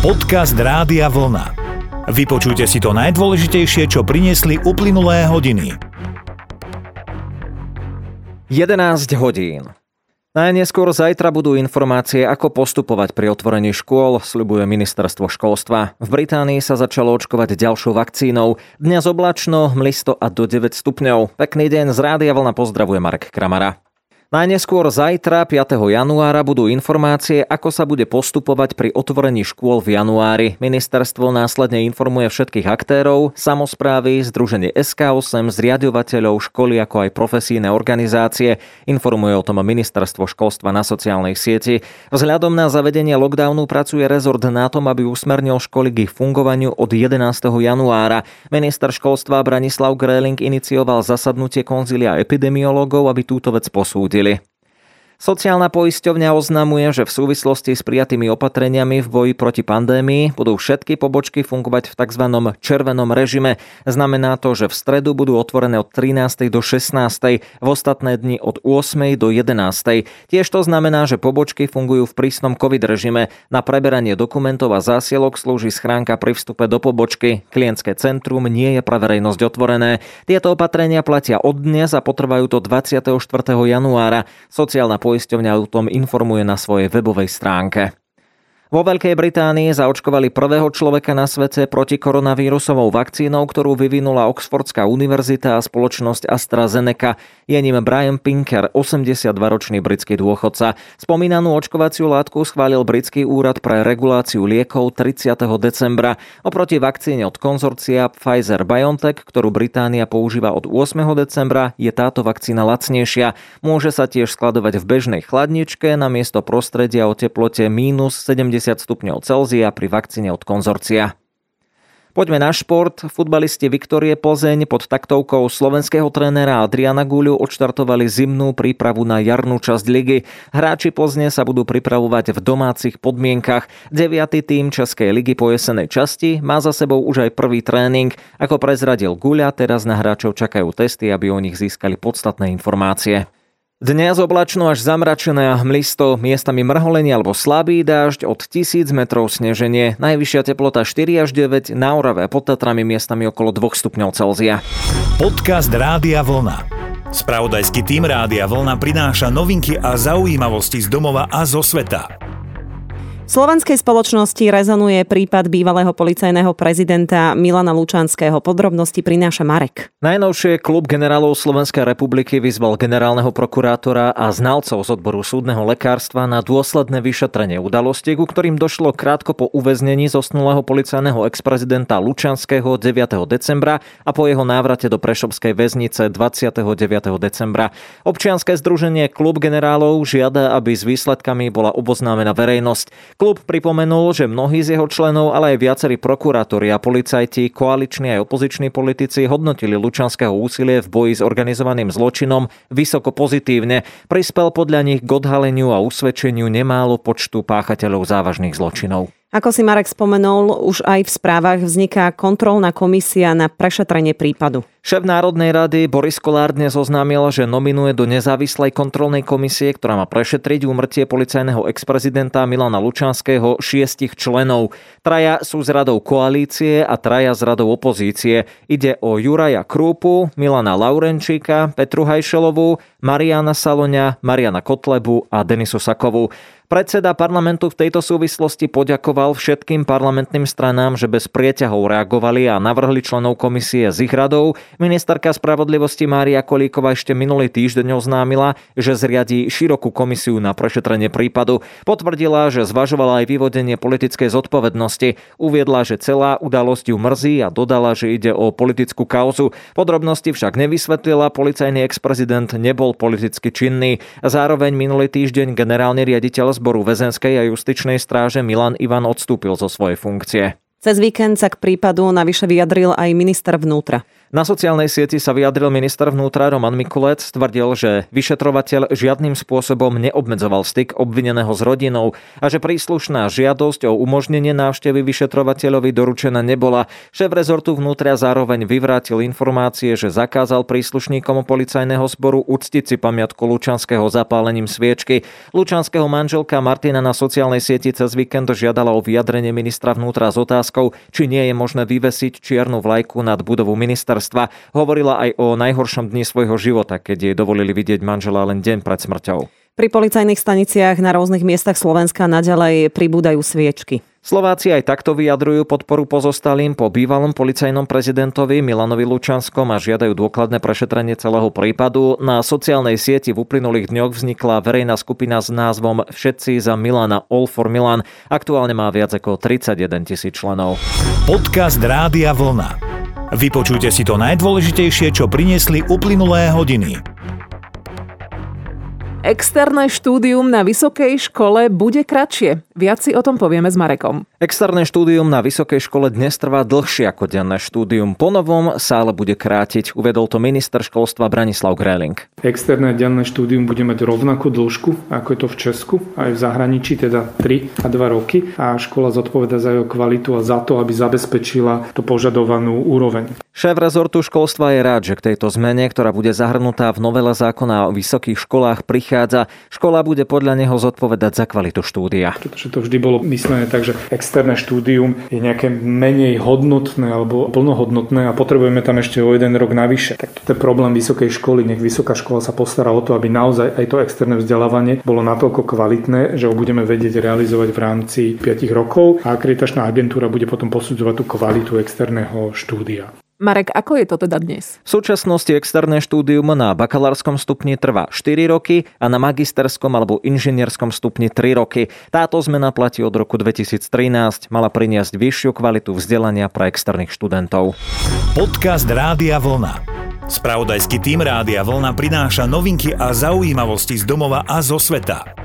Podcast Rádia Vlna. Vypočujte si to najdôležitejšie, čo priniesli uplynulé hodiny. 11 hodín. Najneskôr zajtra budú informácie, ako postupovať pri otvorení škôl, sľubuje ministerstvo školstva. V Británii sa začalo očkovať ďalšou vakcínou. Dnes oblačno, mlisto a do 9 stupňov. Pekný deň z Rádia Vlna pozdravuje Marek Kramara. Najneskôr zajtra, 5. januára, budú informácie, ako sa bude postupovať pri otvorení škôl v januári. Ministerstvo následne informuje všetkých aktérov, samozprávy, Združenie SK8, zriadovateľov, školy ako aj profesijné organizácie. Informuje o tom ministerstvo školstva na sociálnej sieti. Vzhľadom na zavedenie lockdownu pracuje rezort na tom, aby usmernil školy k ich fungovaniu od 11. januára. Minister školstva Branislav Gréling inicioval zasadnutie konzilia epidemiológov, aby túto vec posúdil silly Sociálna poisťovňa oznamuje, že v súvislosti s prijatými opatreniami v boji proti pandémii budú všetky pobočky fungovať v tzv. červenom režime. Znamená to, že v stredu budú otvorené od 13. do 16. v ostatné dni od 8. do 11. Tiež to znamená, že pobočky fungujú v prísnom COVID režime. Na preberanie dokumentov a zásielok slúži schránka pri vstupe do pobočky. Klientské centrum nie je pre verejnosť otvorené. Tieto opatrenia platia od dnes a potrvajú do 24. januára. Sociálna poisťovňa o tom informuje na svojej webovej stránke. Vo Veľkej Británii zaočkovali prvého človeka na svete proti koronavírusovou vakcínou, ktorú vyvinula Oxfordská univerzita a spoločnosť AstraZeneca. Je ním Brian Pinker, 82-ročný britský dôchodca. Spomínanú očkovaciu látku schválil britský úrad pre reguláciu liekov 30. decembra. Oproti vakcíne od konzorcia Pfizer-BioNTech, ktorú Británia používa od 8. decembra, je táto vakcína lacnejšia. Môže sa tiež skladovať v bežnej chladničke na miesto prostredia o teplote minus 70 stupňov Celzia pri vakcíne od konzorcia. Poďme na šport. Futbalisti Viktorie Plzeň pod taktovkou slovenského trénera Adriana Guľu odštartovali zimnú prípravu na jarnú časť ligy. Hráči Plzne sa budú pripravovať v domácich podmienkach. Deviatý tým Českej ligy po jesenej časti má za sebou už aj prvý tréning. Ako prezradil Guľa, teraz na hráčov čakajú testy, aby o nich získali podstatné informácie. Dnes oblačno až zamračené a hmlisto, miestami mrholenie alebo slabý dážď od 1000 metrov sneženie, najvyššia teplota 4 až 9, na Orave pod Tatrami miestami okolo 2 stupňov Celzia. Podcast Rádia Vlna. Spravodajský tým Rádia Vlna prináša novinky a zaujímavosti z domova a zo sveta slovenskej spoločnosti rezonuje prípad bývalého policajného prezidenta Milana Lučanského. Podrobnosti prináša Marek. Najnovšie klub generálov Slovenskej republiky vyzval generálneho prokurátora a znalcov z odboru súdneho lekárstva na dôsledné vyšetrenie udalosti, ku ktorým došlo krátko po uväznení zosnulého policajného ex-prezidenta Lučanského 9. decembra a po jeho návrate do Prešovskej väznice 29. decembra. Občianske združenie Klub generálov žiada, aby s výsledkami bola oboznámená verejnosť. Klub pripomenul, že mnohí z jeho členov, ale aj viacerí prokurátori a policajti, koaliční aj opoziční politici hodnotili Lučanského úsilie v boji s organizovaným zločinom vysoko pozitívne. Prispel podľa nich k odhaleniu a usvedčeniu nemálo počtu páchateľov závažných zločinov. Ako si Marek spomenul, už aj v správach vzniká kontrolná komisia na prešetrenie prípadu. Šéf Národnej rady Boris Kolár dnes oznámil, že nominuje do nezávislej kontrolnej komisie, ktorá má prešetriť úmrtie policajného ex-prezidenta Milana Lučanského šiestich členov. Traja sú z radou koalície a traja z radou opozície. Ide o Juraja Krúpu, Milana Laurenčíka, Petru Hajšelovú, Mariana Saloňa, Mariana Kotlebu a Denisu Sakovu. Predseda parlamentu v tejto súvislosti poďakoval všetkým parlamentným stranám, že bez prieťahov reagovali a navrhli členov komisie z ich radov. Ministerka spravodlivosti Mária Kolíková ešte minulý týždeň oznámila, že zriadí širokú komisiu na prešetrenie prípadu. Potvrdila, že zvažovala aj vyvodenie politickej zodpovednosti. Uviedla, že celá udalosť ju mrzí a dodala, že ide o politickú kauzu. Podrobnosti však nevysvetlila, policajný ex-prezident nebol politicky činný. Zároveň minulý týždeň generálny riaditeľ zboru väzenskej a justičnej stráže Milan Ivan odstúpil zo svojej funkcie. Cez víkend sa k prípadu navyše vyjadril aj minister vnútra. Na sociálnej sieti sa vyjadril minister vnútra Roman Mikulec, tvrdil, že vyšetrovateľ žiadnym spôsobom neobmedzoval styk obvineného s rodinou a že príslušná žiadosť o umožnenie návštevy vyšetrovateľovi doručená nebola. Šéf rezortu vnútra zároveň vyvrátil informácie, že zakázal príslušníkom policajného zboru uctiť si pamiatku Lučanského zapálením sviečky. Lučanského manželka Martina na sociálnej sieti cez víkend žiadala o vyjadrenie ministra vnútra s otázkou, či nie je možné vyvesiť čiernu vlajku nad budovu minister manželstva. Hovorila aj o najhoršom dni svojho života, keď jej dovolili vidieť manžela len deň pred smrťou. Pri policajných staniciach na rôznych miestach Slovenska naďalej pribúdajú sviečky. Slováci aj takto vyjadrujú podporu pozostalým po bývalom policajnom prezidentovi Milanovi Lučanskom a žiadajú dôkladné prešetrenie celého prípadu. Na sociálnej sieti v uplynulých dňoch vznikla verejná skupina s názvom Všetci za Milana All for Milan. Aktuálne má viac ako 31 tisíc členov. Podcast Rádia Vlna. Vypočujte si to najdôležitejšie, čo priniesli uplynulé hodiny. Externé štúdium na vysokej škole bude kratšie. Viac si o tom povieme s Marekom. Externé štúdium na vysokej škole dnes trvá dlhšie ako denné štúdium. Po novom sa ale bude krátiť, uvedol to minister školstva Branislav Greling. Externé denné štúdium bude mať rovnakú dĺžku, ako je to v Česku, aj v zahraničí, teda 3 a 2 roky. A škola zodpoveda za jeho kvalitu a za to, aby zabezpečila tú požadovanú úroveň. Šéf rezortu školstva je rád, že k tejto zmene, ktorá bude zahrnutá v novele zákona o vysokých školách, prichádza. Škola bude podľa neho zodpovedať za kvalitu štúdia. Pretože to vždy bolo myslené tak, že externé štúdium je nejaké menej hodnotné alebo plnohodnotné a potrebujeme tam ešte o jeden rok navyše. Tak to je problém vysokej školy. Nech vysoká škola sa postará o to, aby naozaj aj to externé vzdelávanie bolo natoľko kvalitné, že ho budeme vedieť realizovať v rámci 5 rokov a akreditačná agentúra bude potom posudzovať tú kvalitu externého štúdia. Marek, ako je to teda dnes? V súčasnosti externé štúdium na bakalárskom stupni trvá 4 roky a na magisterskom alebo inžinierskom stupni 3 roky. Táto zmena platí od roku 2013, mala priniesť vyššiu kvalitu vzdelania pre externých študentov. Podcast Rádia Vlna. Spravodajský tým Rádia Vlna prináša novinky a zaujímavosti z domova a zo sveta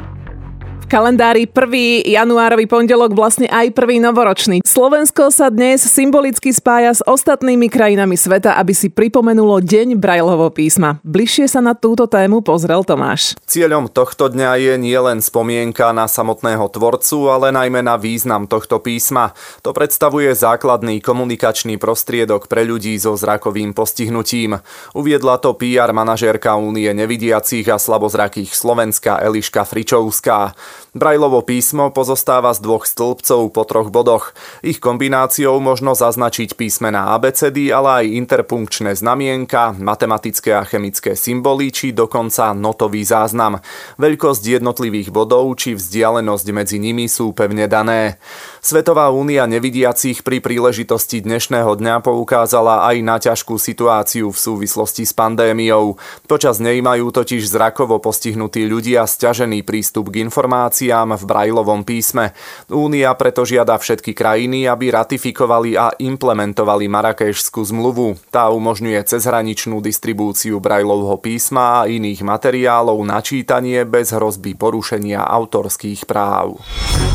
kalendári 1. januárový pondelok vlastne aj prvý novoročný. Slovensko sa dnes symbolicky spája s ostatnými krajinami sveta, aby si pripomenulo Deň Brajlovho písma. Bližšie sa na túto tému pozrel Tomáš. Cieľom tohto dňa je nielen spomienka na samotného tvorcu, ale najmä na význam tohto písma. To predstavuje základný komunikačný prostriedok pre ľudí so zrakovým postihnutím. Uviedla to PR manažérka Únie nevidiacich a slabozrakých Slovenska Eliška Fričovská. Brajlovo písmo pozostáva z dvoch stĺpcov po troch bodoch. Ich kombináciou možno zaznačiť písmená ABCD, ale aj interpunkčné znamienka, matematické a chemické symboly, či dokonca notový záznam. Veľkosť jednotlivých bodov či vzdialenosť medzi nimi sú pevne dané. Svetová únia nevidiacich pri príležitosti dnešného dňa poukázala aj na ťažkú situáciu v súvislosti s pandémiou. Počas nej majú totiž zrakovo postihnutí ľudia stiažený prístup k informáciám v brajlovom písme. Únia preto žiada všetky krajiny, aby ratifikovali a implementovali Marakešskú zmluvu. Tá umožňuje cezhraničnú distribúciu brajlovho písma a iných materiálov na čítanie bez hrozby porušenia autorských práv.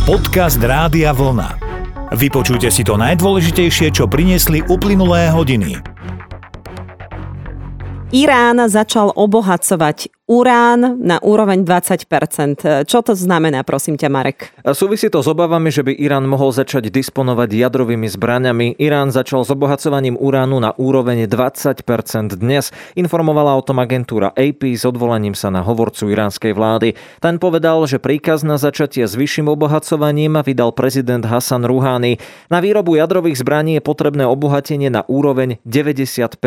Podcast Rádia Vlna vlna. Vypočujte si to najdôležitejšie, čo priniesli uplynulé hodiny. Irán začal obohacovať urán na úroveň 20%. Čo to znamená, prosím ťa, Marek? Súvisí to s obavami, že by Irán mohol začať disponovať jadrovými zbraňami. Irán začal s obohacovaním uránu na úroveň 20% dnes. Informovala o tom agentúra AP s odvolaním sa na hovorcu iránskej vlády. Ten povedal, že príkaz na začatie s vyšším obohacovaním vydal prezident Hassan Rouhani. Na výrobu jadrových zbraní je potrebné obohatenie na úroveň 90%.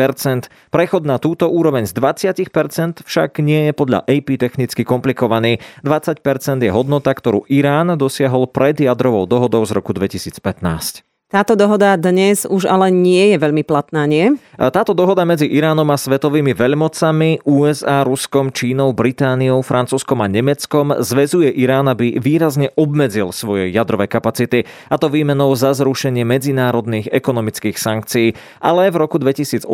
Prechod na túto úroveň z 20% však nie je podľa AP technicky komplikovaný. 20% je hodnota, ktorú Irán dosiahol pred jadrovou dohodou z roku 2015. Táto dohoda dnes už ale nie je veľmi platná, nie? Táto dohoda medzi Iránom a svetovými veľmocami, USA, Ruskom, Čínou, Britániou, Francúzskom a Nemeckom zväzuje Irán, aby výrazne obmedzil svoje jadrové kapacity, a to výmenou za zrušenie medzinárodných ekonomických sankcií. Ale v roku 2018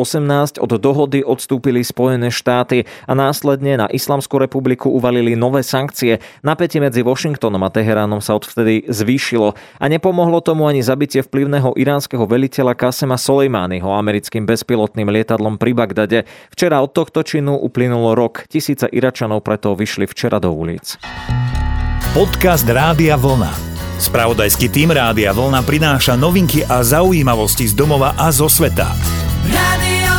od dohody odstúpili Spojené štáty a následne na Islamskú republiku uvalili nové sankcie. Napätie medzi Washingtonom a Teheránom sa odvtedy zvýšilo a nepomohlo tomu ani zabitie vplyv policajného iránskeho veliteľa Kasema Soleimányho americkým bezpilotným lietadlom pri Bagdade. Včera od tohto činu uplynulo rok. Tisíce Iračanov preto vyšli včera do ulic. Podcast Rádia Vlna. Spravodajský tým Rádia Vlna prináša novinky a zaujímavosti z domova a zo sveta. Radio